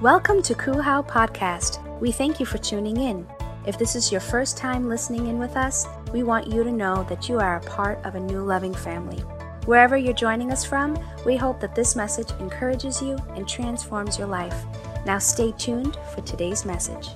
Welcome to Kuhau Podcast. We thank you for tuning in. If this is your first time listening in with us, we want you to know that you are a part of a new loving family. Wherever you're joining us from, we hope that this message encourages you and transforms your life. Now stay tuned for today's message.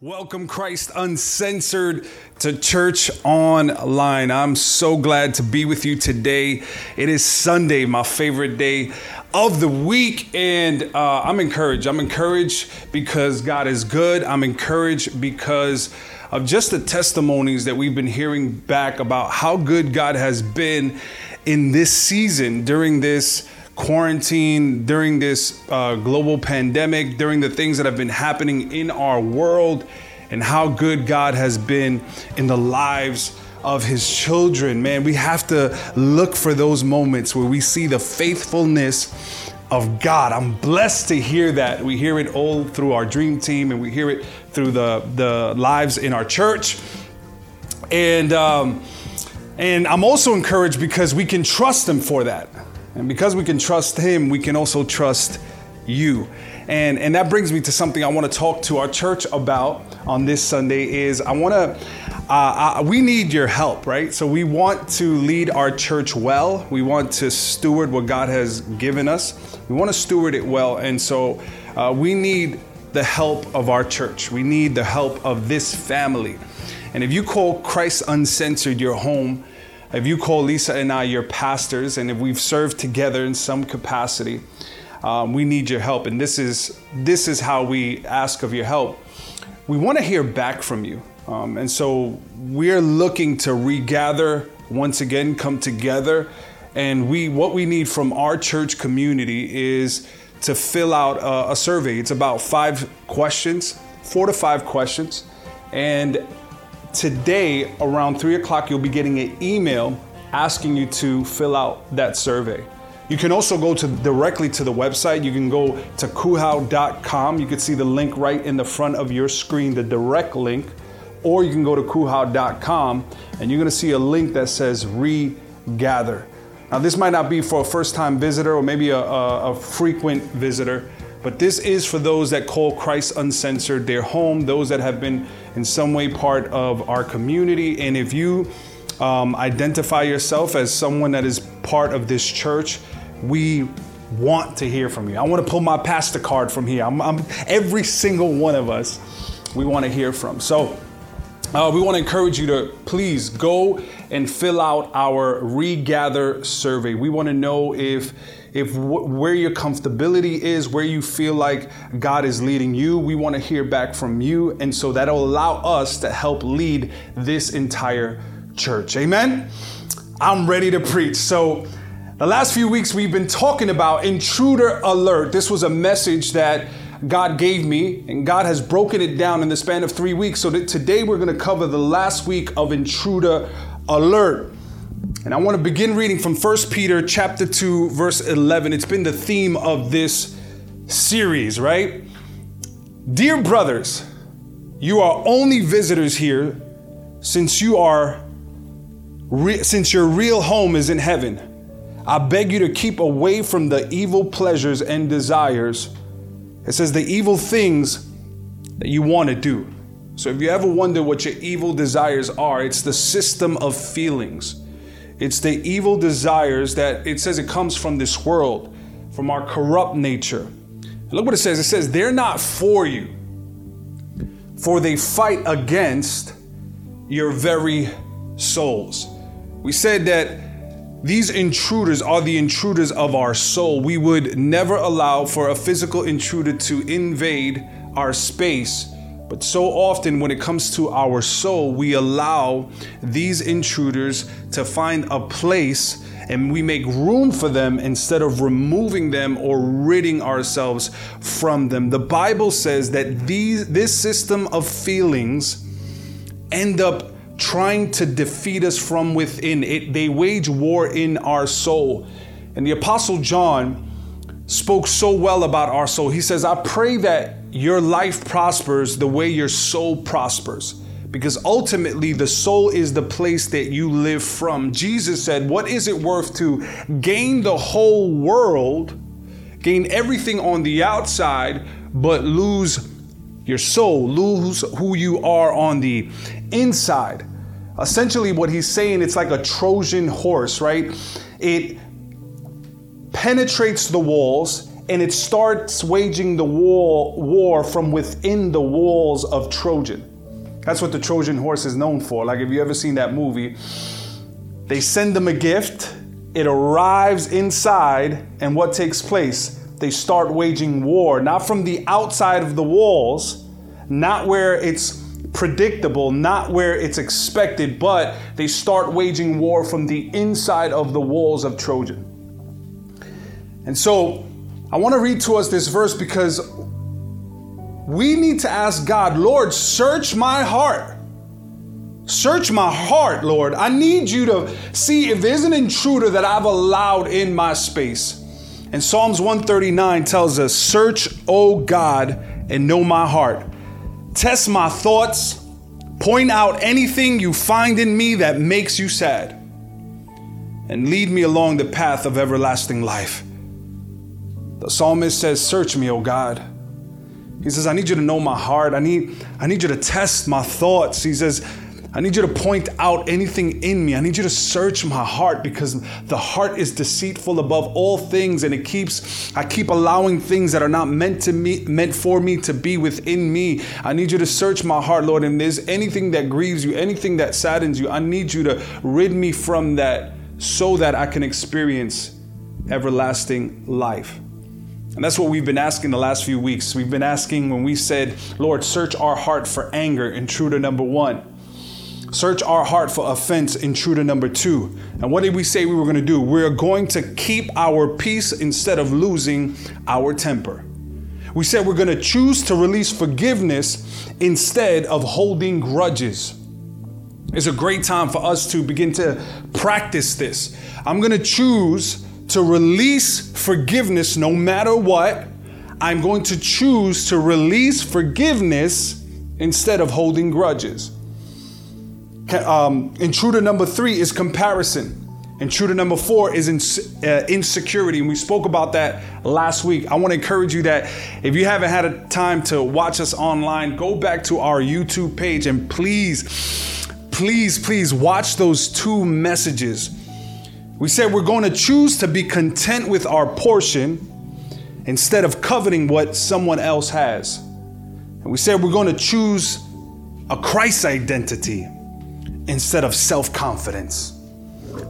Welcome, Christ Uncensored, to Church Online. I'm so glad to be with you today. It is Sunday, my favorite day of the week, and uh, I'm encouraged. I'm encouraged because God is good. I'm encouraged because of just the testimonies that we've been hearing back about how good God has been in this season during this quarantine, during this uh, global pandemic, during the things that have been happening in our world, and how good God has been in the lives of his children. Man, we have to look for those moments where we see the faithfulness of God. I'm blessed to hear that. We hear it all through our dream team and we hear it through the, the lives in our church. And, um, and I'm also encouraged because we can trust him for that. And because we can trust Him, we can also trust you. And, and that brings me to something I want to talk to our church about on this Sunday is I want to, uh, uh, we need your help, right? So we want to lead our church well. We want to steward what God has given us. We want to steward it well. And so uh, we need the help of our church. We need the help of this family. And if you call Christ Uncensored your home, if you call Lisa and I your pastors, and if we've served together in some capacity, um, we need your help. And this is this is how we ask of your help. We want to hear back from you, um, and so we're looking to regather once again, come together, and we what we need from our church community is to fill out a, a survey. It's about five questions, four to five questions, and today around 3 o'clock you'll be getting an email asking you to fill out that survey. You can also go to directly to the website. You can go to kuhau.com you can see the link right in the front of your screen the direct link or you can go to kuhau.com and you're going to see a link that says regather. Now this might not be for a first time visitor or maybe a, a, a frequent visitor but this is for those that call Christ Uncensored their home, those that have been in some way part of our community. And if you um, identify yourself as someone that is part of this church, we want to hear from you. I want to pull my pastor card from here. I'm, I'm every single one of us we want to hear from. So uh, we want to encourage you to please go and fill out our regather survey. We want to know if if w- where your comfortability is, where you feel like God is leading you. We want to hear back from you, and so that'll allow us to help lead this entire church. Amen. I'm ready to preach. So. The last few weeks we've been talking about intruder alert. This was a message that God gave me, and God has broken it down in the span of three weeks. So today we're going to cover the last week of intruder alert. And I want to begin reading from 1 Peter chapter 2 verse 11. It's been the theme of this series, right? Dear brothers, you are only visitors here since you are re- since your real home is in heaven. I beg you to keep away from the evil pleasures and desires. It says the evil things that you want to do. So if you ever wonder what your evil desires are, it's the system of feelings. It's the evil desires that it says it comes from this world, from our corrupt nature. Look what it says it says, they're not for you, for they fight against your very souls. We said that these intruders are the intruders of our soul. We would never allow for a physical intruder to invade our space but so often, when it comes to our soul, we allow these intruders to find a place and we make room for them instead of removing them or ridding ourselves from them. The Bible says that these, this system of feelings end up trying to defeat us from within. It, they wage war in our soul. And the Apostle John spoke so well about our soul. He says, I pray that your life prospers the way your soul prospers. Because ultimately, the soul is the place that you live from. Jesus said, What is it worth to gain the whole world, gain everything on the outside, but lose your soul, lose who you are on the inside. Essentially, what he's saying, it's like a Trojan horse, right? It penetrates the walls and it starts waging the war, war from within the walls of Trojan. That's what the Trojan horse is known for. Like, if you ever seen that movie, they send them a gift, it arrives inside, and what takes place? They start waging war, not from the outside of the walls, not where it's predictable, not where it's expected, but they start waging war from the inside of the walls of Trojan. And so I want to read to us this verse because we need to ask God, Lord, search my heart. Search my heart, Lord. I need you to see if there's an intruder that I've allowed in my space. And Psalms 139 tells us, Search, O God, and know my heart. Test my thoughts. Point out anything you find in me that makes you sad. And lead me along the path of everlasting life. The psalmist says, Search me, O God. He says, I need you to know my heart. I need, I need you to test my thoughts. He says, I need you to point out anything in me. I need you to search my heart because the heart is deceitful above all things and it keeps I keep allowing things that are not meant to me meant for me to be within me. I need you to search my heart, Lord, and there's anything that grieves you, anything that saddens you, I need you to rid me from that so that I can experience everlasting life. And that's what we've been asking the last few weeks. We've been asking when we said, Lord, search our heart for anger, intruder number one. Search our heart for offense, intruder number two. And what did we say we were going to do? We're going to keep our peace instead of losing our temper. We said we're going to choose to release forgiveness instead of holding grudges. It's a great time for us to begin to practice this. I'm going to choose to release forgiveness no matter what. I'm going to choose to release forgiveness instead of holding grudges. Um, intruder number three is comparison. Intruder number four is uh, insecurity. And we spoke about that last week. I want to encourage you that if you haven't had a time to watch us online, go back to our YouTube page and please, please, please watch those two messages we said we're going to choose to be content with our portion instead of coveting what someone else has. And we said we're going to choose a Christ identity instead of self confidence.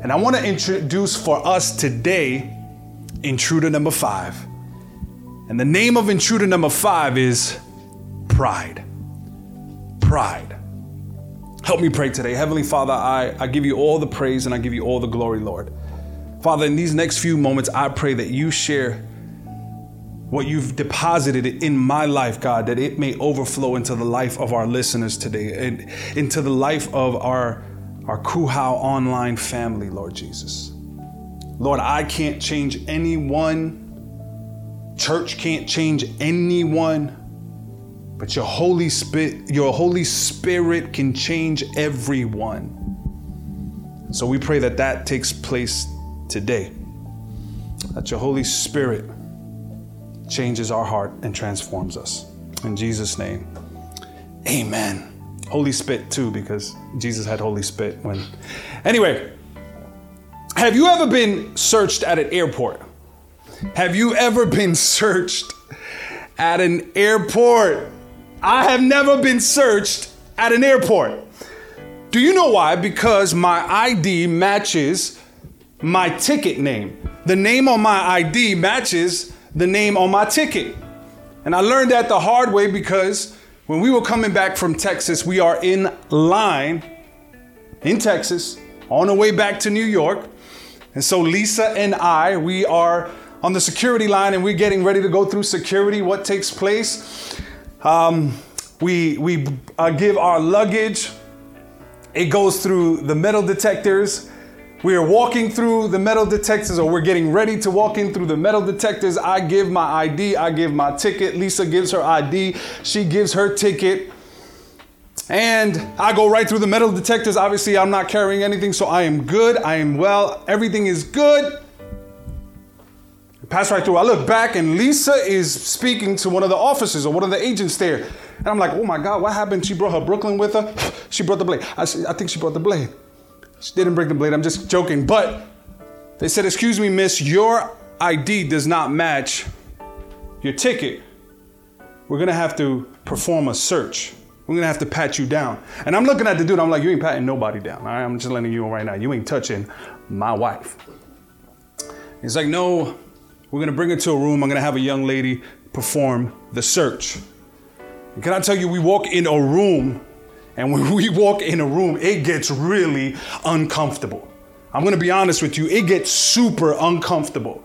And I want to introduce for us today intruder number five. And the name of intruder number five is pride. Pride. Help me pray today. Heavenly Father, I, I give you all the praise and I give you all the glory, Lord. Father, in these next few moments, I pray that you share what you've deposited in my life, God, that it may overflow into the life of our listeners today and into the life of our, our Kuhau online family, Lord Jesus. Lord, I can't change anyone. Church can't change anyone. But your Holy Spirit, your Holy Spirit can change everyone. So we pray that that takes place today. That your Holy Spirit changes our heart and transforms us. In Jesus' name, amen. Holy spit too, because Jesus had holy spit when. Anyway, have you ever been searched at an airport? Have you ever been searched at an airport? I have never been searched at an airport. Do you know why? Because my ID matches my ticket name. The name on my ID matches the name on my ticket. And I learned that the hard way because when we were coming back from Texas, we are in line in Texas on the way back to New York. And so Lisa and I, we are on the security line and we're getting ready to go through security. What takes place? Um, we we uh, give our luggage. It goes through the metal detectors we are walking through the metal detectors, or we're getting ready to walk in through the metal detectors. I give my ID, I give my ticket. Lisa gives her ID, she gives her ticket. And I go right through the metal detectors. Obviously, I'm not carrying anything, so I am good. I am well. Everything is good. Pass right through. I look back and Lisa is speaking to one of the officers or one of the agents there. And I'm like, oh my God, what happened? She brought her Brooklyn with her. she brought the blade. I, I think she brought the blade. She didn't bring the blade. I'm just joking. But they said, excuse me, miss, your ID does not match your ticket. We're going to have to perform a search. We're gonna have to pat you down. And I'm looking at the dude, I'm like, you ain't patting nobody down. All right, I'm just letting you know right now. You ain't touching my wife. He's like, no, we're gonna bring her to a room. I'm gonna have a young lady perform the search. And can I tell you, we walk in a room, and when we walk in a room, it gets really uncomfortable. I'm gonna be honest with you, it gets super uncomfortable.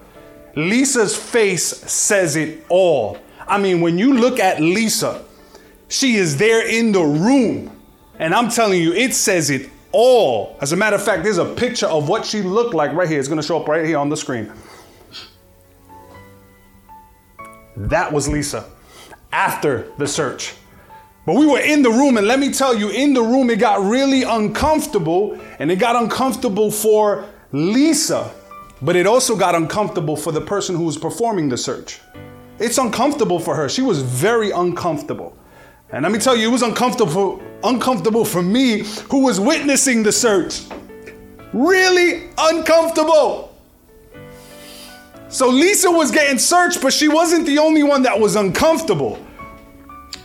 Lisa's face says it all. I mean, when you look at Lisa, she is there in the room. And I'm telling you, it says it all. As a matter of fact, there's a picture of what she looked like right here. It's to show up right here on the screen. That was Lisa after the search. But we were in the room, and let me tell you, in the room, it got really uncomfortable, and it got uncomfortable for Lisa, but it also got uncomfortable for the person who was performing the search. It's uncomfortable for her. She was very uncomfortable. And let me tell you, it was uncomfortable, uncomfortable for me who was witnessing the search. Really uncomfortable. So Lisa was getting searched, but she wasn't the only one that was uncomfortable.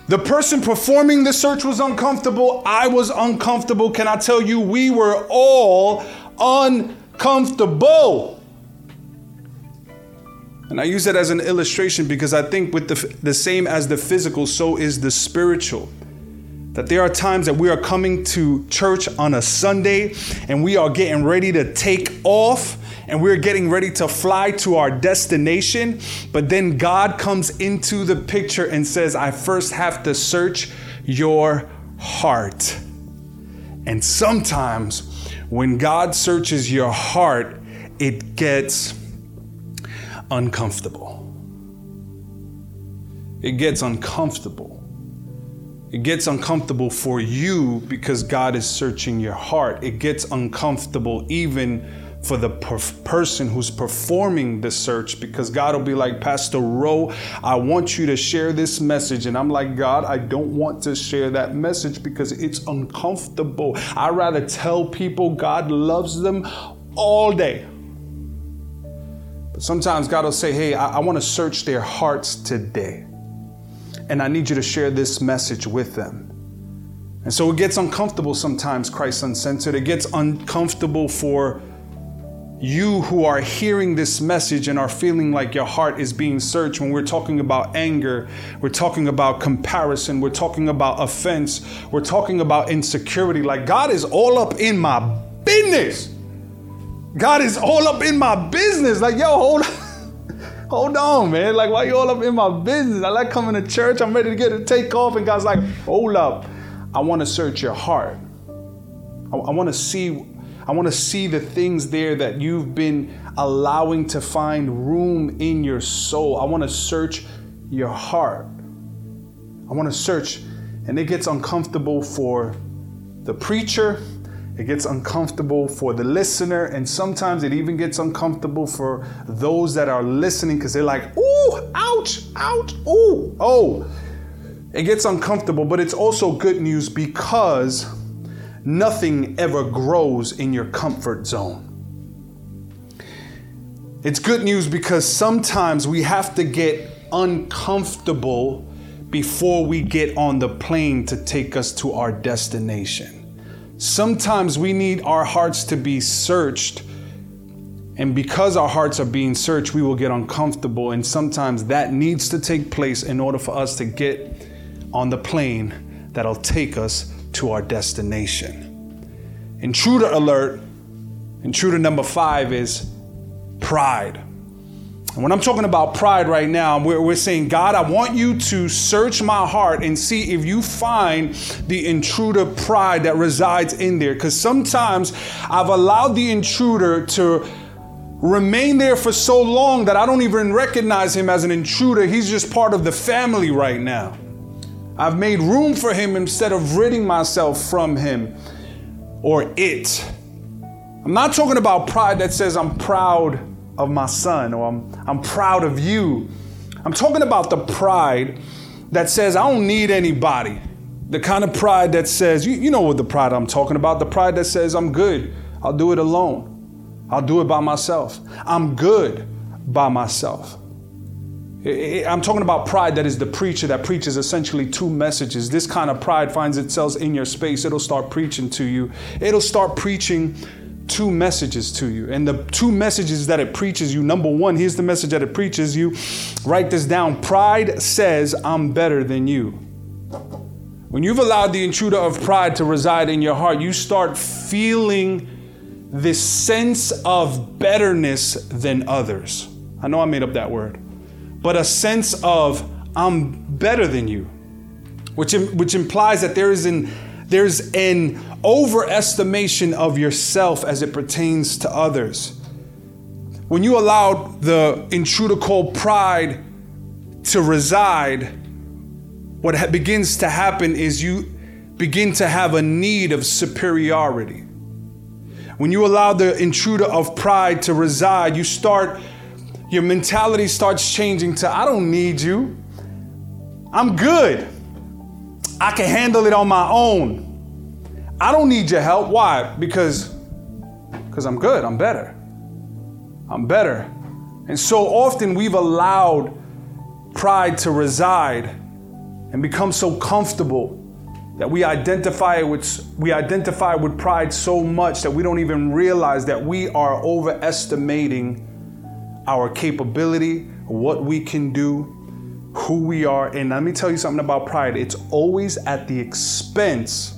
The person performing the search was uncomfortable. I was uncomfortable. Can I tell you, we were all uncomfortable. And I use that as an illustration because I think with the, the same as the physical, so is the spiritual. That there are times that we are coming to church on a Sunday and we are getting ready to take off and we're getting ready to fly to our destination. But then God comes into the picture and says, I first have to search your heart. And sometimes when God searches your heart, it gets uncomfortable. It gets uncomfortable. It gets uncomfortable for you because God is searching your heart. It gets uncomfortable even for the per- person who's performing the search because God will be like, Pastor Rowe, I want you to share this message. And I'm like, God, I don't want to share that message because it's uncomfortable. I rather tell people God loves them all day but sometimes God will say, Hey, I, I want to search their hearts today. And I need you to share this message with them. And so it gets uncomfortable sometimes, Christ Uncensored. It gets uncomfortable for you who are hearing this message and are feeling like your heart is being searched when we're talking about anger, we're talking about comparison, we're talking about offense, we're talking about insecurity. Like God is all up in my business. God is all up in my business. Like, yo, hold hold on, man. Like, why you all up in my business? I like coming to church. I'm ready to get a take off. And God's like, hold up. I want to search your heart. I, I want to see, I want to see the things there that you've been allowing to find room in your soul. I want to search your heart. I want to search. And it gets uncomfortable for the preacher it gets uncomfortable for the listener, and sometimes it even gets uncomfortable for those that are listening because they're like, ooh, ouch, ouch, ooh, oh. It gets uncomfortable, but it's also good news because nothing ever grows in your comfort zone. It's good news because sometimes we have to get uncomfortable before we get on the plane to take us to our destination. Sometimes we need our hearts to be searched. And because our hearts are being searched, we will get uncomfortable. And sometimes that needs to take place in order for us to get on the plane that'll take us to our destination. Intruder alert, intruder number five is pride. And when I'm talking about pride right now, we're, we're saying, God, I want you to search my heart and see if you find the intruder pride that resides in there. Because sometimes I've allowed the intruder to remain there for so long that I don't even recognize him as an intruder. He's just part of the family right now. I've made room for him instead of ridding myself from him or it. I'm not talking about pride that says I'm proud of my son, or I'm, I'm proud of you. I'm talking about the pride that says, I don't need anybody. The kind of pride that says, you, you know what the pride I'm talking about, the pride that says, I'm good, I'll do it alone, I'll do it by myself, I'm good by myself. I'm talking about pride that is the preacher that preaches essentially two messages. This kind of pride finds itself in your space. It'll start preaching to you. It'll start preaching two messages to you. And the two messages that it preaches you number one, here's the message that it preaches you. Write this down. Pride says, I'm better than you. When you've allowed the intruder of pride to reside in your heart, you start feeling this sense of betterness than others. I know I made up that word, but a sense of I'm better than you, which, which implies that there is an there's an overestimation of yourself as it pertains to others. When you allow the intruder called pride to reside, what ha- begins to happen is you begin to have a need of superiority. When you allow the intruder of pride to reside, you start, your mentality starts changing to, I don't need you. I'm good. I can handle it on my own. I don't need your help. Why? Because because I'm good. I'm better. I'm better. And so often we've allowed pride to reside and become so comfortable that we identify with we identify with pride so much that we don't even realize that we are overestimating our capability, what we can do, who we are. And let me tell you something about pride it's always at the expense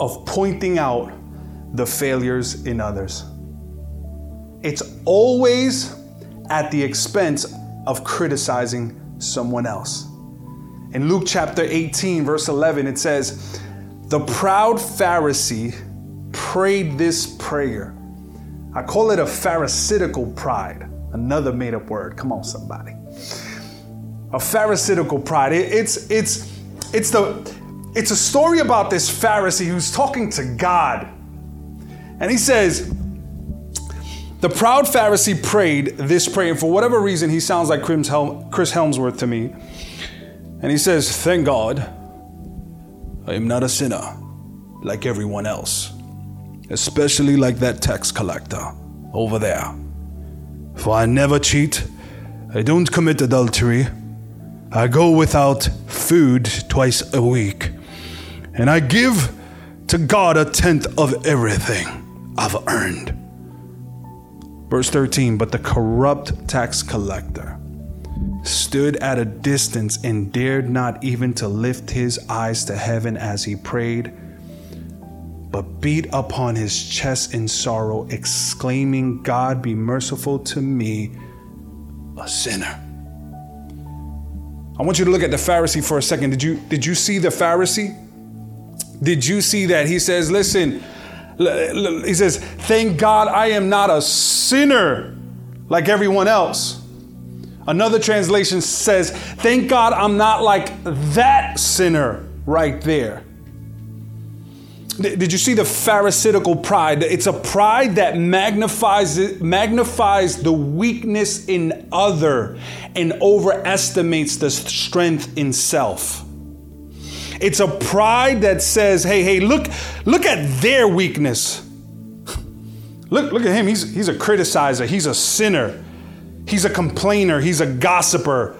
of pointing out the failures in others. It's always at the expense of criticizing someone else. In Luke chapter 18, verse 11, it says, The proud Pharisee prayed this prayer. I call it a pharisaical pride, another made up word. Come on, somebody a pharisaical pride. It, it's it's it's the it's a story about this Pharisee who's talking to God. And he says, the proud Pharisee prayed this prayer, and for whatever reason, he sounds like Chris Hemsworth to me. And he says, Thank God, I am not a sinner like everyone else, especially like that tax collector over there. For I never cheat, I don't commit adultery, I go without food twice a week, and I give to God a tenth of everything I've earned. Verse 13 But the corrupt tax collector stood at a distance and dared not even to lift his eyes to heaven as he prayed, but beat upon his chest in sorrow, exclaiming, God be merciful to me, a sinner. I want you to look at the Pharisee for a second. Did you did you see the Pharisee? Did you see that? He says, "Listen, he says, "Thank God I am not a sinner like everyone else." Another translation says, "Thank God I'm not like that sinner right there." Did you see the pharisaical pride? It's a pride that magnifies magnifies the weakness in other and overestimates the strength in self. It's a pride that says, "Hey, hey, look, look at their weakness. Look, look at him. He's he's a criticizer. He's a sinner. He's a complainer. He's a gossiper."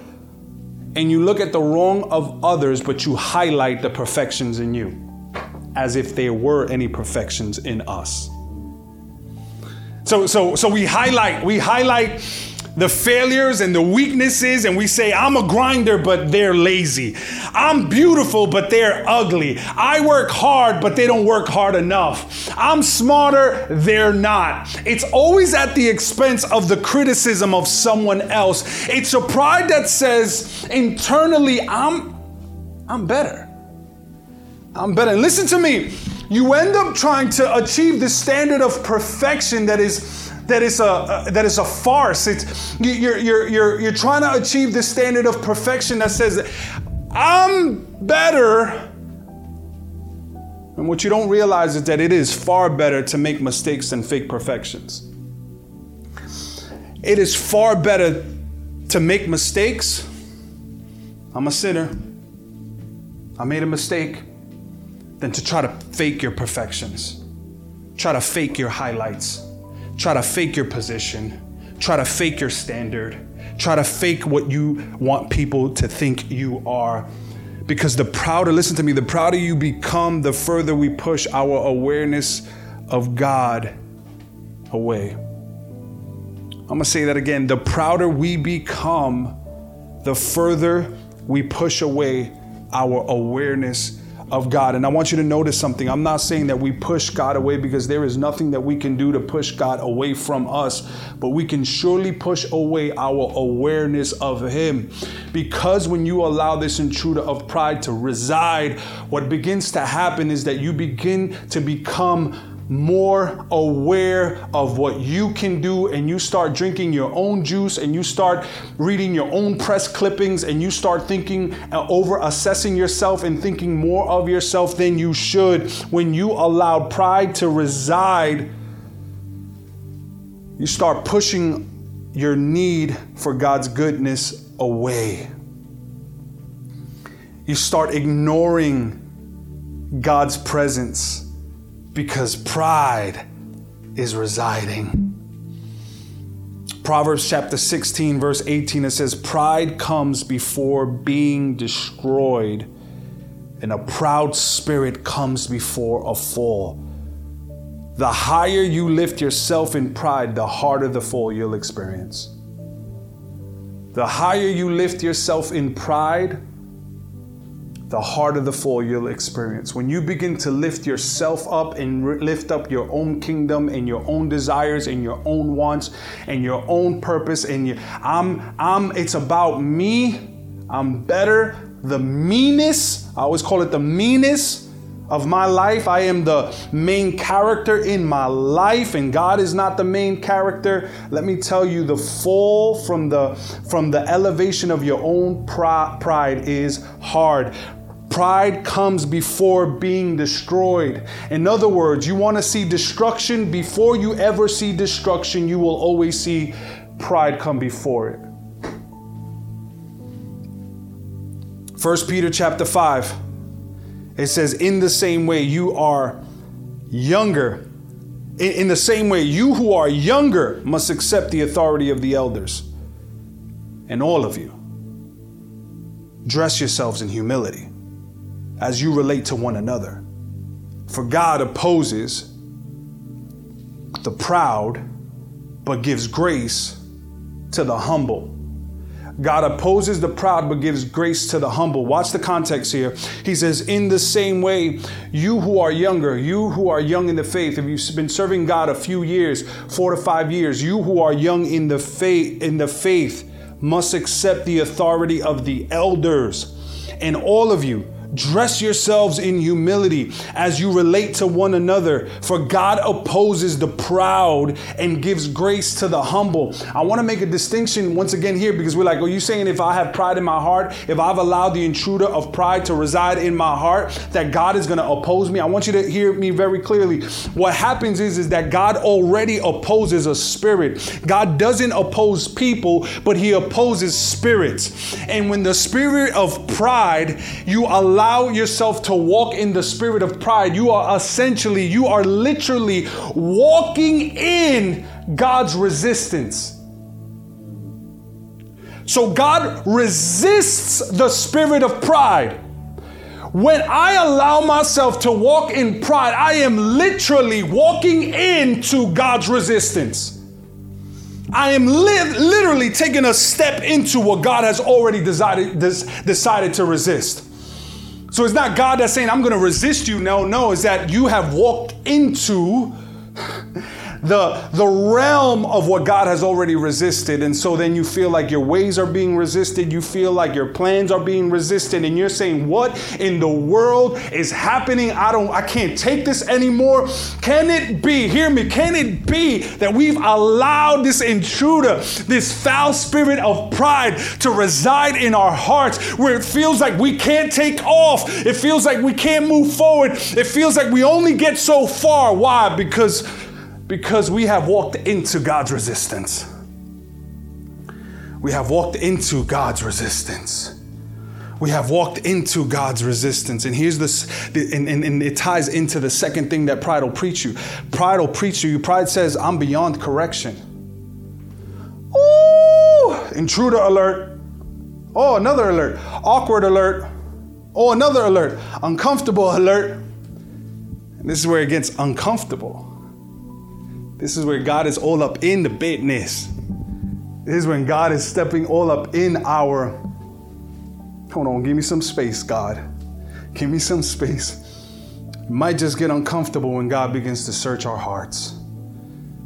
And you look at the wrong of others, but you highlight the perfections in you as if there were any perfections in us. So, so, so we highlight, we highlight the failures and the weaknesses, and we say, I'm a grinder, but they're lazy. I'm beautiful, but they're ugly. I work hard, but they don't work hard enough. I'm smarter, they're not. It's always at the expense of the criticism of someone else. It's a pride that says internally, I'm, I'm better. I'm better. And listen to me. You end up trying to achieve the standard of perfection that is that is a uh, that is a farce. It's you're you're you're you're trying to achieve the standard of perfection that says I'm better. And what you don't realize is that it is far better to make mistakes than fake perfections. it is far better to make mistakes. I'm a sinner. I made a mistake than to try to fake your perfections. Try to fake your highlights. Try to fake your position. Try to fake your standard. Try to fake what you want people to think you are. Because the prouder, listen to me, the prouder you become, the further we push our awareness of God away. I'm gonna say that again. The prouder we become, the further we push away our awareness of God. And I want you to notice something. I'm not saying that we push God away because there is nothing that we can do to push God away from us, but we can surely push away our awareness of Him. Because when you allow this intruder of pride to reside, what begins to happen is that you begin to become more aware of what you can do and you start drinking your own juice and you start reading your own press clippings and you start thinking uh, over assessing yourself and thinking more of yourself than you should when you allow pride to reside you start pushing your need for God's goodness away. You start ignoring God's presence because pride is residing. Proverbs chapter 16, verse 18, it says, Pride comes before being destroyed, and a proud spirit comes before a fall. The higher you lift yourself in pride, the harder the fall you'll experience. The higher you lift yourself in pride, the harder the fall you'll experience. When you begin to lift yourself up and re- lift up your own kingdom and your own desires and your own wants and your own purpose and you, I'm I'm it's about me. I'm better. The meanest, I always call it the meanest of my life. I am the main character in my life and God is not the main character. Let me tell you the fall from the from the elevation of your own pride is hard. Pride comes before being destroyed. In other words, you want to see destruction before you ever see destruction, you will always see pride come before it. 1 Peter chapter 5 it says in the same way you are younger in the same way you who are younger must accept the authority of the elders and all of you dress yourselves in humility as you relate to one another. For God opposes the proud, but gives grace to the humble. God opposes the proud, but gives grace to the humble. Watch the context here. He says, In the same way, you who are younger, you who are young in the faith, if you've been serving God a few years, four to five years, you who are young in the faith, in the faith, must accept the authority of the elders. And all of you, Dress yourselves in humility as you relate to one another, for God opposes the proud and gives grace to the humble. I want to make a distinction once again here because we're like, are you saying if I have pride in my heart, if I've allowed the intruder of pride to reside in my heart, that God is going to oppose me? I want you to hear me very clearly. What happens is, is that God already opposes a spirit. God doesn't oppose people, but He opposes spirits. And when the spirit of pride, you allow allow yourself to walk in the spirit of pride, you are essentially, you are literally walking in God's resistance. So God resists the spirit of pride. When I allow myself to walk in pride, I am literally walking into God's resistance. I am li- literally taking a step into what God has already decided, des- decided to resist. So it's not God that's saying, I'm going to resist you. No, no, it's that you have walked into the, the realm of what God has already resisted. And so then you feel like your ways are being resisted. You feel like your plans are being resisted. And you're saying, What in the world is happening? I don't, I can't take this anymore. Can it be, hear me, can it be that we've allowed this intruder, this foul spirit of pride to reside in our hearts where it feels like we can't take off? It feels like we can't move forward. It feels like we only get so far. Why? Because because we have walked into God's resistance. we have walked into God's resistance. We have walked into God's resistance. And here's this, and, and, and it ties into the second thing that pride will preach you. Pride will preach you. Pride says, I'm beyond correction. Ooh, intruder alert. Oh, another alert. Awkward alert. Oh, another alert. Uncomfortable alert. And this is where it gets uncomfortable. This is where God is all up in the business. This is when God is stepping all up in our. Hold on, give me some space, God. Give me some space. Might just get uncomfortable when God begins to search our hearts.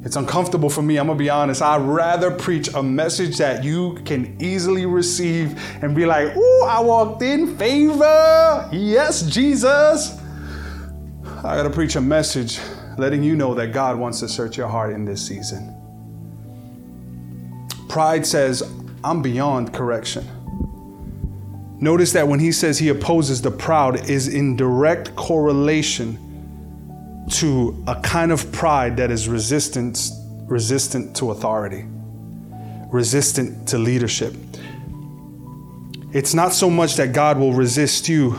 It's uncomfortable for me, I'm gonna be honest. I'd rather preach a message that you can easily receive and be like, ooh, I walked in favor. Yes, Jesus. I gotta preach a message letting you know that God wants to search your heart in this season. Pride says, I'm beyond correction. Notice that when he says he opposes the proud is in direct correlation to a kind of pride that is resistant resistant to authority, resistant to leadership. It's not so much that God will resist you.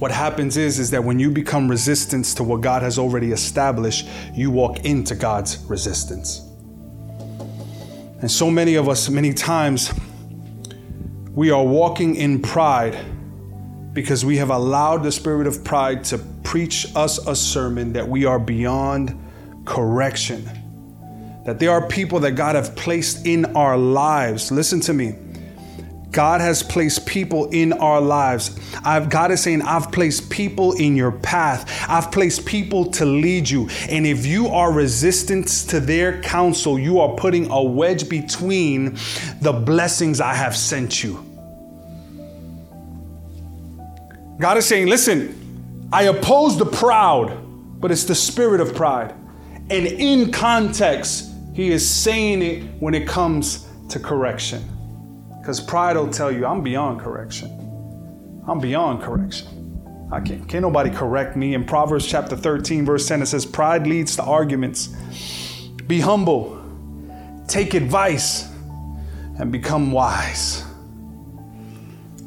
What happens is is that when you become resistance to what God has already established, you walk into God's resistance. And so many of us, many times, we are walking in pride because we have allowed the spirit of pride to preach us a sermon that we are beyond correction. That there are people that God have placed in our lives. Listen to me God has placed people in our lives. I've, God is saying, I've placed people in your path. I've placed people to lead you. And if you are resistant to their counsel, you are putting a wedge between the blessings I have sent you. God is saying, listen, I oppose the proud, but it's the spirit of pride. And in context, he is saying it when it comes to correction. Because pride will tell you, I'm beyond correction. I'm beyond correction. I can't, can't nobody correct me. In Proverbs chapter 13, verse 10, it says, Pride leads to arguments. Be humble, take advice, and become wise.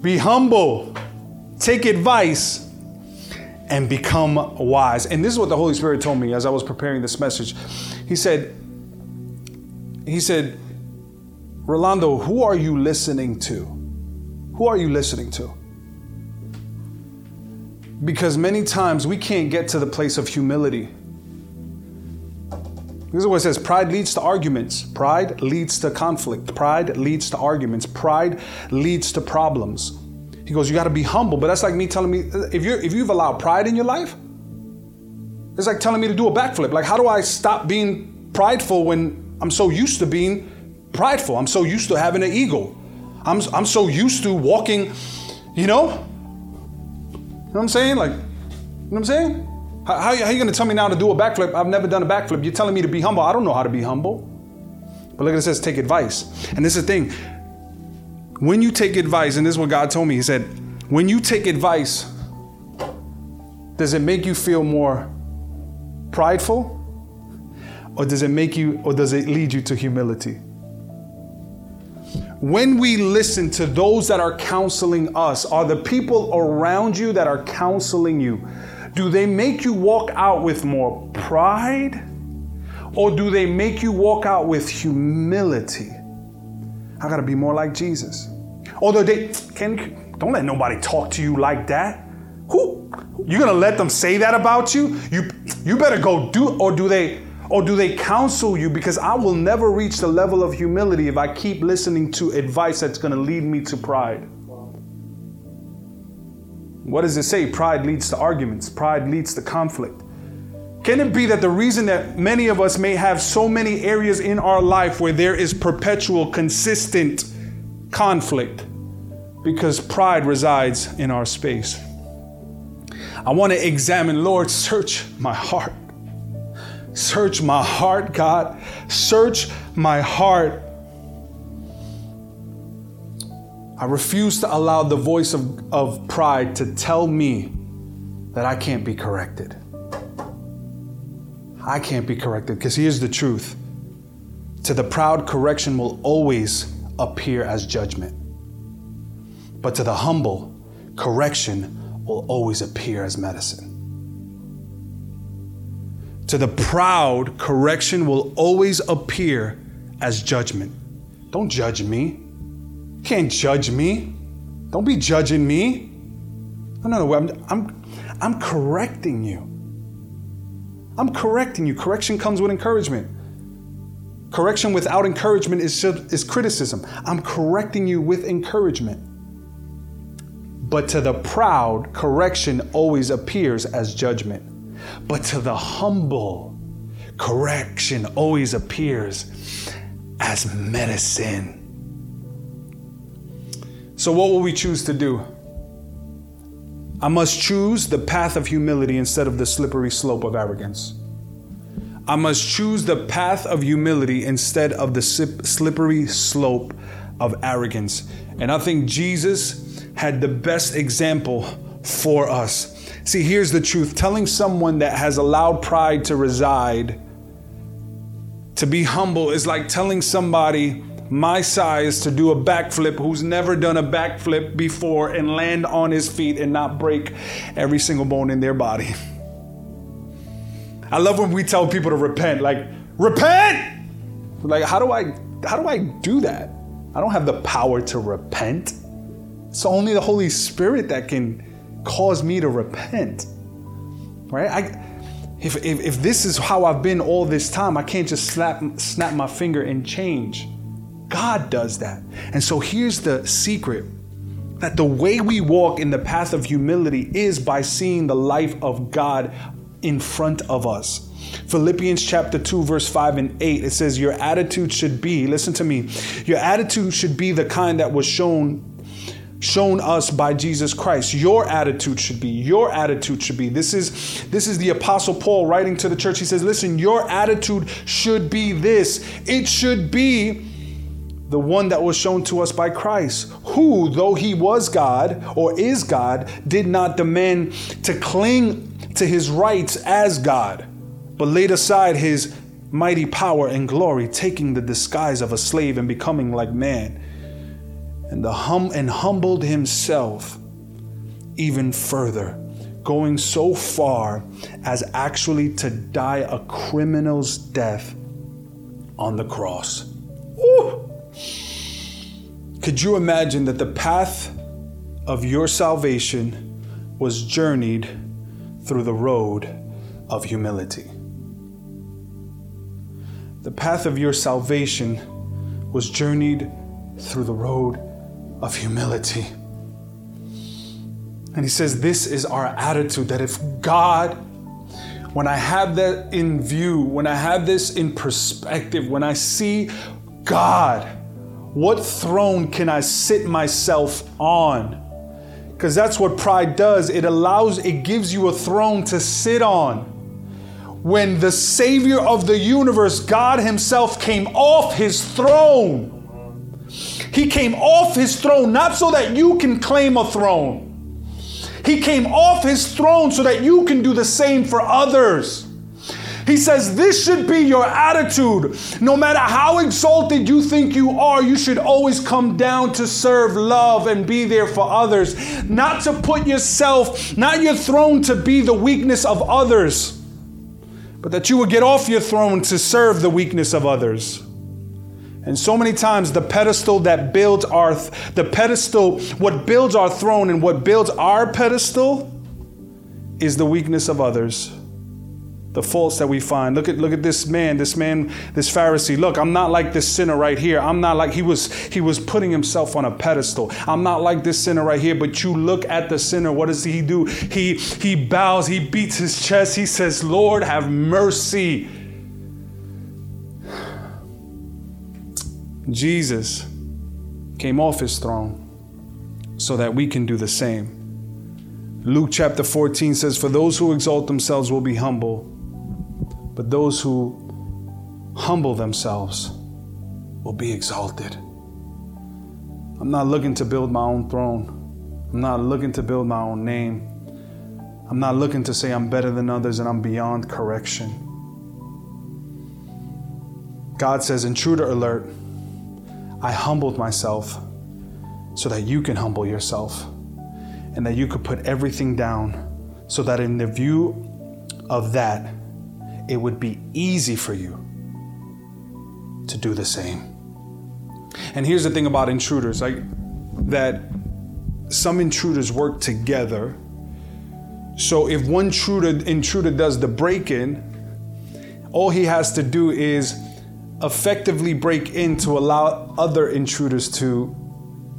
Be humble, take advice, and become wise. And this is what the Holy Spirit told me as I was preparing this message. He said, He said, Rolando, who are you listening to? Who are you listening to? Because many times we can't get to the place of humility. This is what it says pride leads to arguments, pride leads to conflict, pride leads to arguments, pride leads to problems. He goes, You got to be humble, but that's like me telling me if, you're, if you've allowed pride in your life, it's like telling me to do a backflip. Like, how do I stop being prideful when I'm so used to being prideful. I'm so used to having an ego. I'm, I'm so used to walking, you know? You know what I'm saying? Like, you know what I'm saying? How, how, how are you going to tell me now to do a backflip? I've never done a backflip. You're telling me to be humble. I don't know how to be humble. But look at it says, take advice. And this is the thing. When you take advice, and this is what God told me, He said, when you take advice, does it make you feel more prideful? Or does it make you, or does it lead you to humility? When we listen to those that are counseling us, are the people around you that are counseling you, do they make you walk out with more pride or do they make you walk out with humility? I gotta be more like Jesus. Although they can don't let nobody talk to you like that. Who you gonna let them say that about you? You you better go do or do they or do they counsel you? Because I will never reach the level of humility if I keep listening to advice that's going to lead me to pride. What does it say? Pride leads to arguments, pride leads to conflict. Can it be that the reason that many of us may have so many areas in our life where there is perpetual, consistent conflict? Because pride resides in our space. I want to examine, Lord, search my heart. Search my heart, God. Search my heart. I refuse to allow the voice of, of pride to tell me that I can't be corrected. I can't be corrected because here's the truth To the proud, correction will always appear as judgment. But to the humble, correction will always appear as medicine. To the proud, correction will always appear as judgment. Don't judge me. You can't judge me. Don't be judging me. No, no, no. I'm, I'm, I'm correcting you. I'm correcting you. Correction comes with encouragement. Correction without encouragement is, is criticism. I'm correcting you with encouragement. But to the proud, correction always appears as judgment. But to the humble, correction always appears as medicine. So, what will we choose to do? I must choose the path of humility instead of the slippery slope of arrogance. I must choose the path of humility instead of the slippery slope of arrogance. And I think Jesus had the best example for us. See, here's the truth telling someone that has allowed pride to reside to be humble is like telling somebody my size to do a backflip who's never done a backflip before and land on his feet and not break every single bone in their body. I love when we tell people to repent, like, repent! Like, how do I how do I do that? I don't have the power to repent. It's only the Holy Spirit that can cause me to repent. Right? I if, if, if this is how I've been all this time, I can't just snap snap my finger and change. God does that. And so here's the secret that the way we walk in the path of humility is by seeing the life of God in front of us. Philippians chapter 2, verse 5 and 8, it says, Your attitude should be, listen to me, your attitude should be the kind that was shown shown us by Jesus Christ. Your attitude should be, your attitude should be. This is this is the apostle Paul writing to the church. He says, "Listen, your attitude should be this. It should be the one that was shown to us by Christ, who, though he was God or is God, did not demand to cling to his rights as God, but laid aside his mighty power and glory, taking the disguise of a slave and becoming like man, and, the hum- and humbled himself even further, going so far as actually to die a criminal's death on the cross. Could you imagine that the path of your salvation was journeyed through the road of humility. The path of your salvation was journeyed through the road of humility. And he says, This is our attitude that if God, when I have that in view, when I have this in perspective, when I see God, what throne can I sit myself on? Because that's what pride does. It allows, it gives you a throne to sit on. When the Savior of the universe, God Himself, came off His throne, He came off His throne not so that you can claim a throne. He came off His throne so that you can do the same for others. He says, This should be your attitude. No matter how exalted you think you are, you should always come down to serve, love, and be there for others. Not to put yourself, not your throne to be the weakness of others, but that you would get off your throne to serve the weakness of others. And so many times the pedestal that builds our the pedestal what builds our throne and what builds our pedestal is the weakness of others the faults that we find. Look at look at this man, this man, this Pharisee. Look, I'm not like this sinner right here. I'm not like he was he was putting himself on a pedestal. I'm not like this sinner right here, but you look at the sinner, what does he do? He he bows, he beats his chest, he says, "Lord, have mercy." Jesus came off his throne so that we can do the same. Luke chapter 14 says, For those who exalt themselves will be humble, but those who humble themselves will be exalted. I'm not looking to build my own throne. I'm not looking to build my own name. I'm not looking to say I'm better than others and I'm beyond correction. God says, intruder alert, I humbled myself so that you can humble yourself and that you could put everything down so that in the view of that, it would be easy for you to do the same. And here's the thing about intruders, like that some intruders work together. So if one intruder, intruder does the break-in, all he has to do is effectively break in to allow other intruders to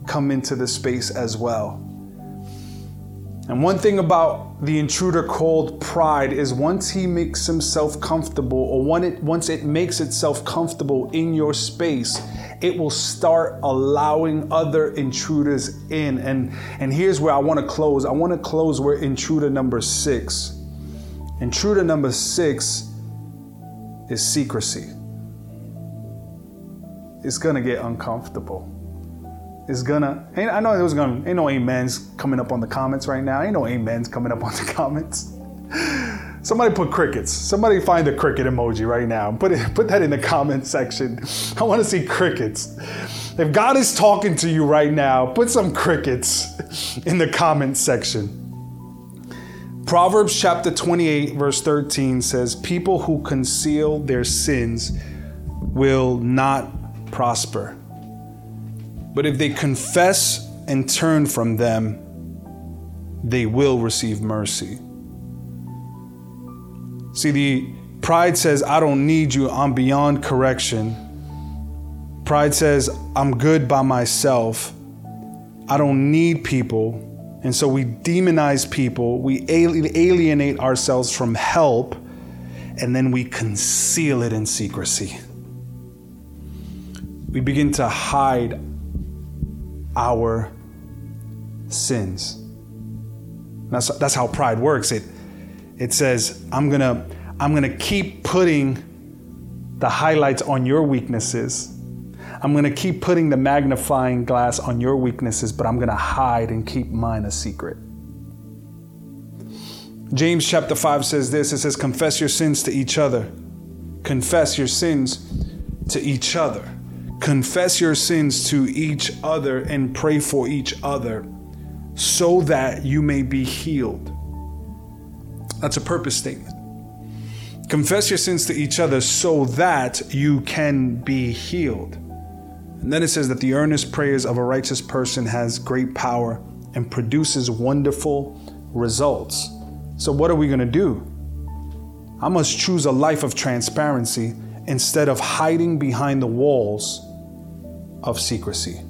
come into the space as well. And one thing about the intruder called pride is once he makes himself comfortable, or it, once it makes itself comfortable in your space, it will start allowing other intruders in. And, and here's where I want to close. I want to close where intruder number six. Intruder number six is secrecy. It's to get uncomfortable It's gonna. I know there's gonna. Ain't no amens coming up on the comments right now. Ain't no amens coming up on the comments. Somebody put crickets. Somebody find the cricket emoji right now. Put it. Put that in the comment section. I want to see crickets. If God is talking to you right now, put some crickets in the comment section. Proverbs chapter 28, verse 13 says, People who conceal their sins will not prosper but if they confess and turn from them, they will receive mercy. See, the pride says, I don't need you, I'm beyond correction. Pride says, I'm good by myself. I don't need people. And so we demonize people, we alienate ourselves from help, and then we conceal it in secrecy. We begin to hide our sins. That's, that's how pride works. It, it says, I'm gonna, I'm gonna keep putting the highlights on your weaknesses. I'm gonna keep putting the magnifying glass on your weaknesses, but I'm gonna hide and keep mine a secret. James chapter 5 says this it says, Confess your sins to each other. Confess your sins to each other confess your sins to each other and pray for each other so that you may be healed. That's a purpose statement. Confess your sins to each other so that you can be healed. And then it says that the earnest prayers of a righteous person has great power and produces wonderful results. So, what are we going to do? I must choose a life of transparency instead of hiding behind the walls of secrecy.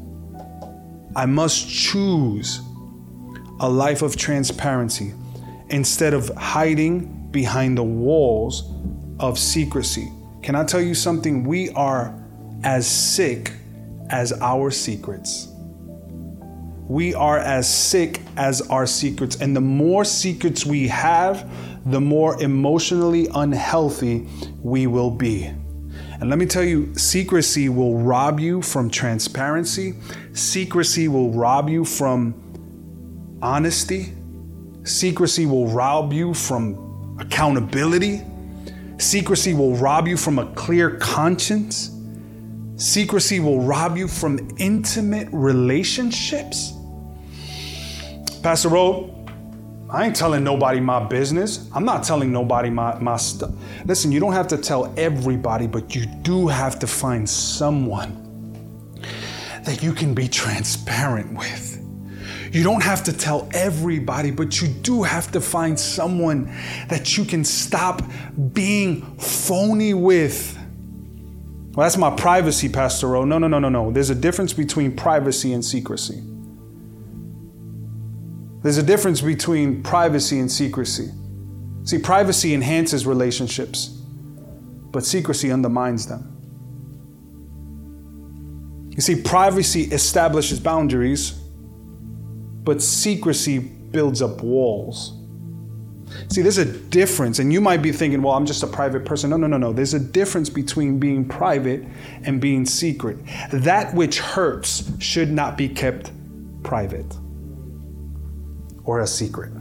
I must choose a life of transparency instead of hiding behind the walls of secrecy. Can I tell you something? We are as sick as our secrets. We are as sick as our secrets. And the more secrets we have, the more emotionally unhealthy we will be. And let me tell you, secrecy will rob you from transparency, secrecy will rob you from honesty, secrecy will rob you from accountability, secrecy will rob you from a clear conscience. Secrecy will rob you from intimate relationships. Pastor Rowe, I ain't telling nobody my business. I'm not telling nobody my, my stuff. Listen, you don't have to tell everybody, but you do have to find someone that you can be transparent with. You don't have to tell everybody, but you do have to find someone that you can stop being phony with. Well, that's my privacy, Pastor O. No, no, no, no, no. There's a difference between privacy and secrecy. There's a difference between privacy and secrecy. See, privacy enhances relationships, but secrecy undermines them. You see, privacy establishes boundaries, but secrecy builds up walls. See, there's a difference, and you might be thinking, well, I'm just a private person. No, no, no, no. There's a difference between being private and being secret. That which hurts should not be kept private or a secret.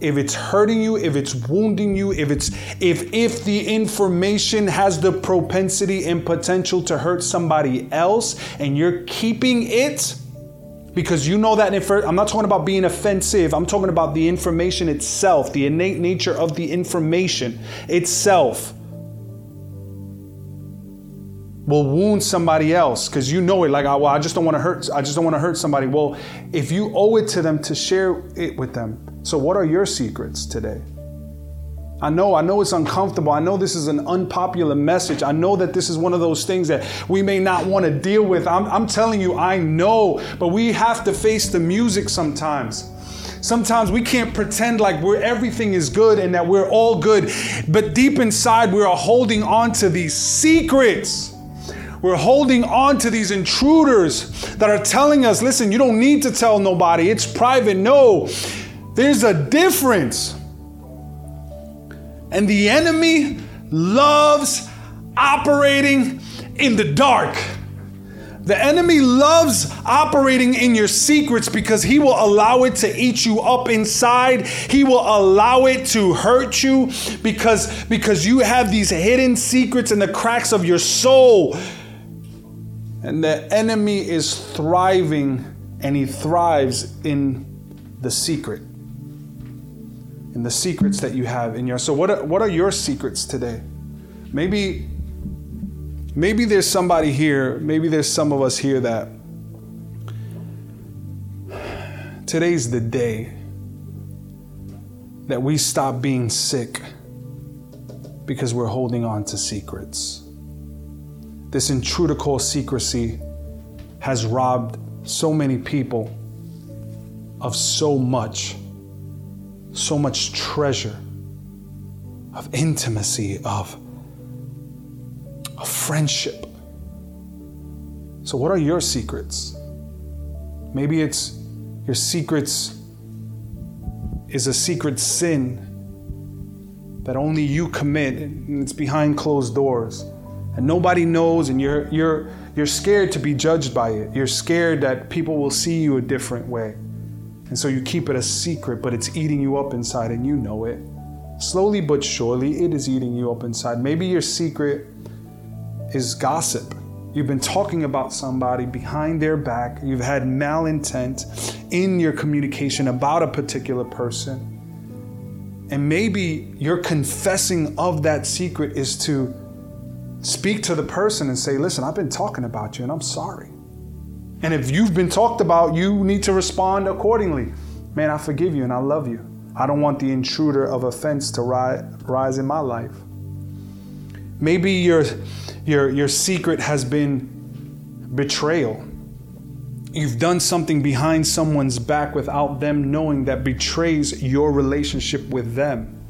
if it's hurting you, if it's wounding you, if it's if if the information has the propensity and potential to hurt somebody else and you're keeping it because you know that I'm not talking about being offensive. I'm talking about the information itself, the innate nature of the information itself will wound somebody else because you know it like ah, well i just don't want to hurt i just don't want to hurt somebody well if you owe it to them to share it with them so what are your secrets today I know, I know it's uncomfortable. I know this is an unpopular message. I know that this is one of those things that we may not want to deal with. I'm, I'm telling you, I know, but we have to face the music sometimes. Sometimes we can't pretend like we're everything is good and that we're all good, but deep inside we are holding on to these secrets. We're holding on to these intruders that are telling us, listen, you don't need to tell nobody, it's private. No, there's a difference. And the enemy loves operating in the dark. The enemy loves operating in your secrets because he will allow it to eat you up inside. He will allow it to hurt you because because you have these hidden secrets in the cracks of your soul. And the enemy is thriving and he thrives in the secret. In the secrets that you have in your so what are, what are your secrets today? Maybe maybe there's somebody here, maybe there's some of us here that today's the day that we stop being sick because we're holding on to secrets. This intruder called secrecy has robbed so many people of so much, so much treasure, of intimacy, of, of friendship. So, what are your secrets? Maybe it's your secrets is a secret sin that only you commit and it's behind closed doors and nobody knows and you're you're you're scared to be judged by it. You're scared that people will see you a different way. And so you keep it a secret but it's eating you up inside and you know it. Slowly but surely it is eating you up inside. Maybe your secret is gossip. You've been talking about somebody behind their back. You've had malintent in your communication about a particular person. And maybe your confessing of that secret is to speak to the person and say, Listen, I've been talking about you and I'm sorry. And if you've been talked about, you need to respond accordingly. Man, I forgive you and I love you. I don't want the intruder of offense to rise, rise in my life. Maybe your, your, your secret has been betrayal. You've done something behind someone's back without them knowing that betrays your relationship with them.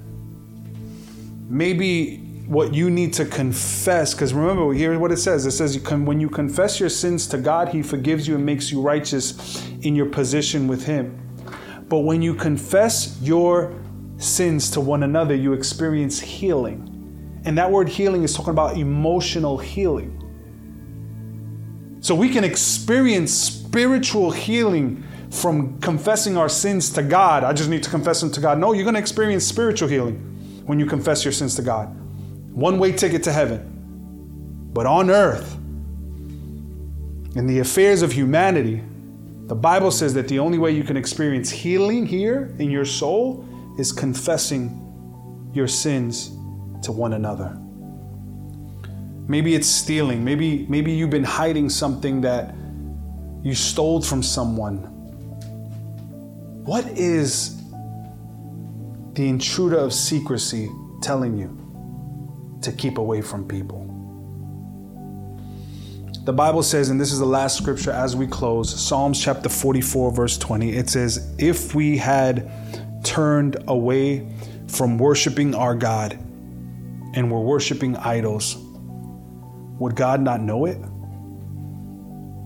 Maybe what you need to confess. Because remember, here's what it says it says, you can, when you confess your sins to God, He forgives you and makes you righteous in your position with Him. But when you confess your sins to one another, you experience healing. And that word healing is talking about emotional healing. So we can experience spiritual healing from confessing our sins to God. I just need to confess them to God. No, you're going to experience spiritual healing when you confess your sins to God one way ticket to heaven. But on earth, in the affairs of humanity, the Bible says that the only way you can experience healing here in your soul is confessing your sins to one another. Maybe it's stealing. Maybe, maybe you've been hiding something that you stole from someone. What is the intruder of secrecy telling you? To keep away from people. The Bible says, and this is the last scripture as we close Psalms chapter 44, verse 20. It says, If we had turned away from worshiping our God and were worshiping idols, would God not know it?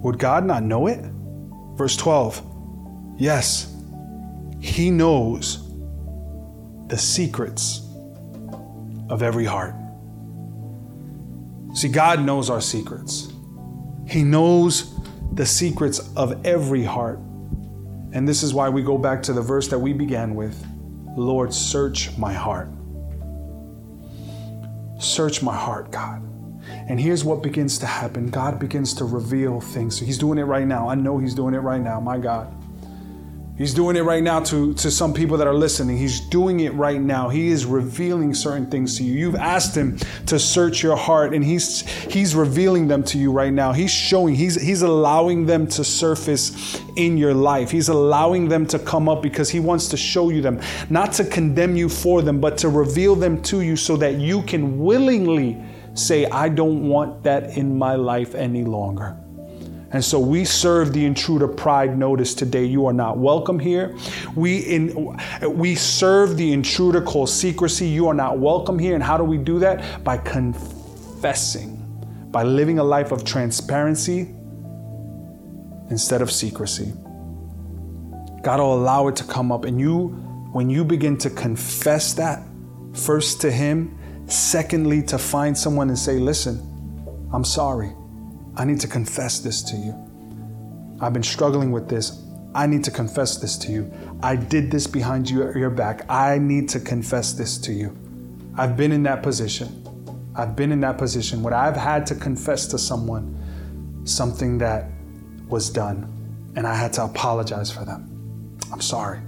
Would God not know it? Verse 12. Yes, He knows the secrets of every heart. See, God knows our secrets. He knows the secrets of every heart. And this is why we go back to the verse that we began with Lord, search my heart. Search my heart, God. And here's what begins to happen God begins to reveal things. He's doing it right now. I know He's doing it right now, my God. He's doing it right now to, to some people that are listening. He's doing it right now. He is revealing certain things to you. You've asked him to search your heart, and he's he's revealing them to you right now. He's showing, he's he's allowing them to surface in your life. He's allowing them to come up because he wants to show you them, not to condemn you for them, but to reveal them to you so that you can willingly say, I don't want that in my life any longer. And so we serve the intruder pride notice today. You are not welcome here. We in we serve the intruder called secrecy. You are not welcome here. And how do we do that? By confessing, by living a life of transparency instead of secrecy. God will allow it to come up. And you, when you begin to confess that, first to Him, secondly, to find someone and say, listen, I'm sorry. I need to confess this to you. I've been struggling with this. I need to confess this to you. I did this behind you, your back. I need to confess this to you. I've been in that position. I've been in that position when I've had to confess to someone something that was done and I had to apologize for them. I'm sorry.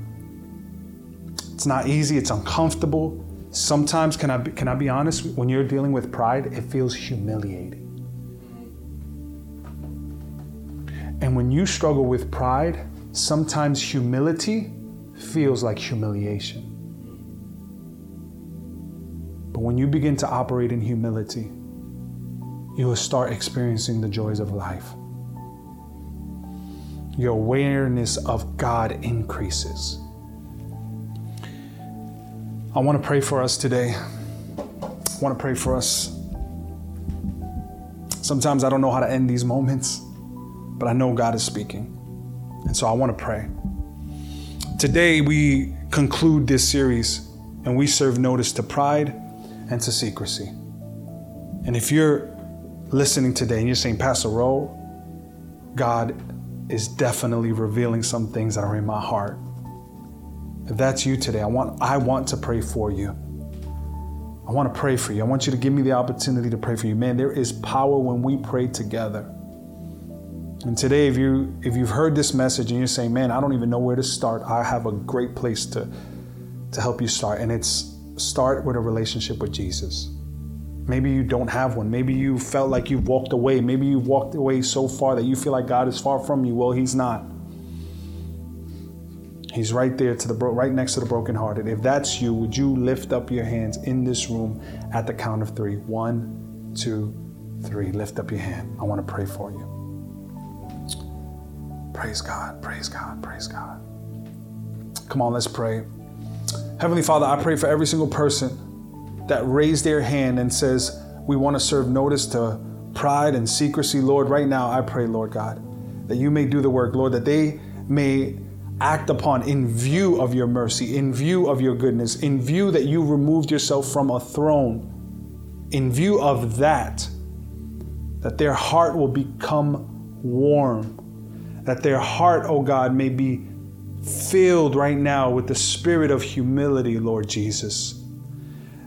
It's not easy, it's uncomfortable. Sometimes, can I, be, can I be honest? When you're dealing with pride, it feels humiliating. And when you struggle with pride, sometimes humility feels like humiliation. But when you begin to operate in humility, you will start experiencing the joys of life. Your awareness of God increases. I want to pray for us today. I want to pray for us. Sometimes I don't know how to end these moments but I know God is speaking. And so I want to pray. Today, we conclude this series and we serve notice to pride and to secrecy. And if you're listening today and you're saying, Pastor Rowe, God is definitely revealing some things that are in my heart. If that's you today, I want, I want to pray for you. I want to pray for you. I want you to give me the opportunity to pray for you. Man, there is power when we pray together. And today, if you if you've heard this message and you're saying, "Man, I don't even know where to start," I have a great place to to help you start, and it's start with a relationship with Jesus. Maybe you don't have one. Maybe you felt like you've walked away. Maybe you've walked away so far that you feel like God is far from you. Well, He's not. He's right there to the bro- right next to the brokenhearted. If that's you, would you lift up your hands in this room at the count of three? One, two, three. Lift up your hand. I want to pray for you. Praise God, praise God, praise God. Come on, let's pray. Heavenly Father, I pray for every single person that raised their hand and says, We want to serve notice to pride and secrecy. Lord, right now, I pray, Lord God, that you may do the work, Lord, that they may act upon in view of your mercy, in view of your goodness, in view that you removed yourself from a throne, in view of that, that their heart will become warm that their heart, oh God, may be filled right now with the spirit of humility, Lord Jesus.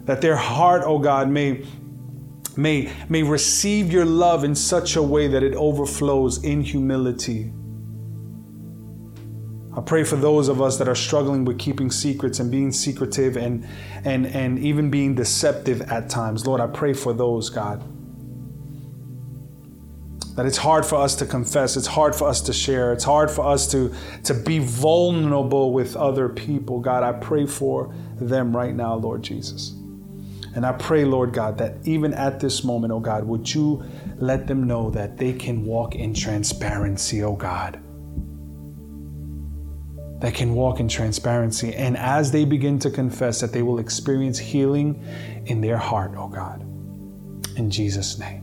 That their heart, oh God, may, may, may receive your love in such a way that it overflows in humility. I pray for those of us that are struggling with keeping secrets and being secretive and, and, and even being deceptive at times. Lord, I pray for those, God that it's hard for us to confess, it's hard for us to share, it's hard for us to, to be vulnerable with other people. God, I pray for them right now, Lord Jesus. And I pray, Lord God, that even at this moment, oh God, would you let them know that they can walk in transparency, oh God. They can walk in transparency. And as they begin to confess, that they will experience healing in their heart, oh God. In Jesus' name.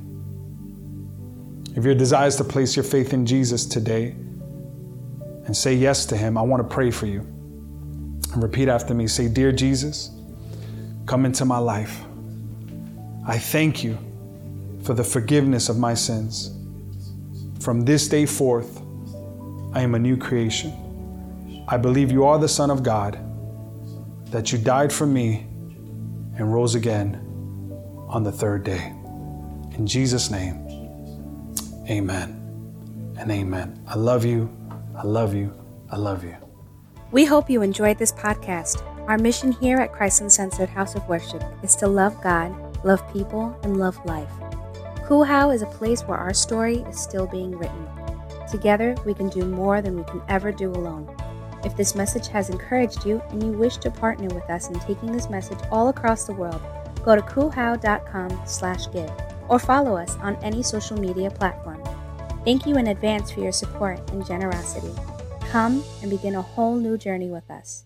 If your desire is to place your faith in Jesus today and say yes to Him, I want to pray for you. And repeat after me say, Dear Jesus, come into my life. I thank you for the forgiveness of my sins. From this day forth, I am a new creation. I believe you are the Son of God, that you died for me and rose again on the third day. In Jesus' name, amen and amen. I love you. I love you. I love you. We hope you enjoyed this podcast. Our mission here at Christ Uncensored House of Worship is to love God, love people, and love life. Cool is a place where our story is still being written. Together, we can do more than we can ever do alone. If this message has encouraged you and you wish to partner with us in taking this message all across the world, go to coolhow.com slash give or follow us on any social media platform. Thank you in advance for your support and generosity. Come and begin a whole new journey with us.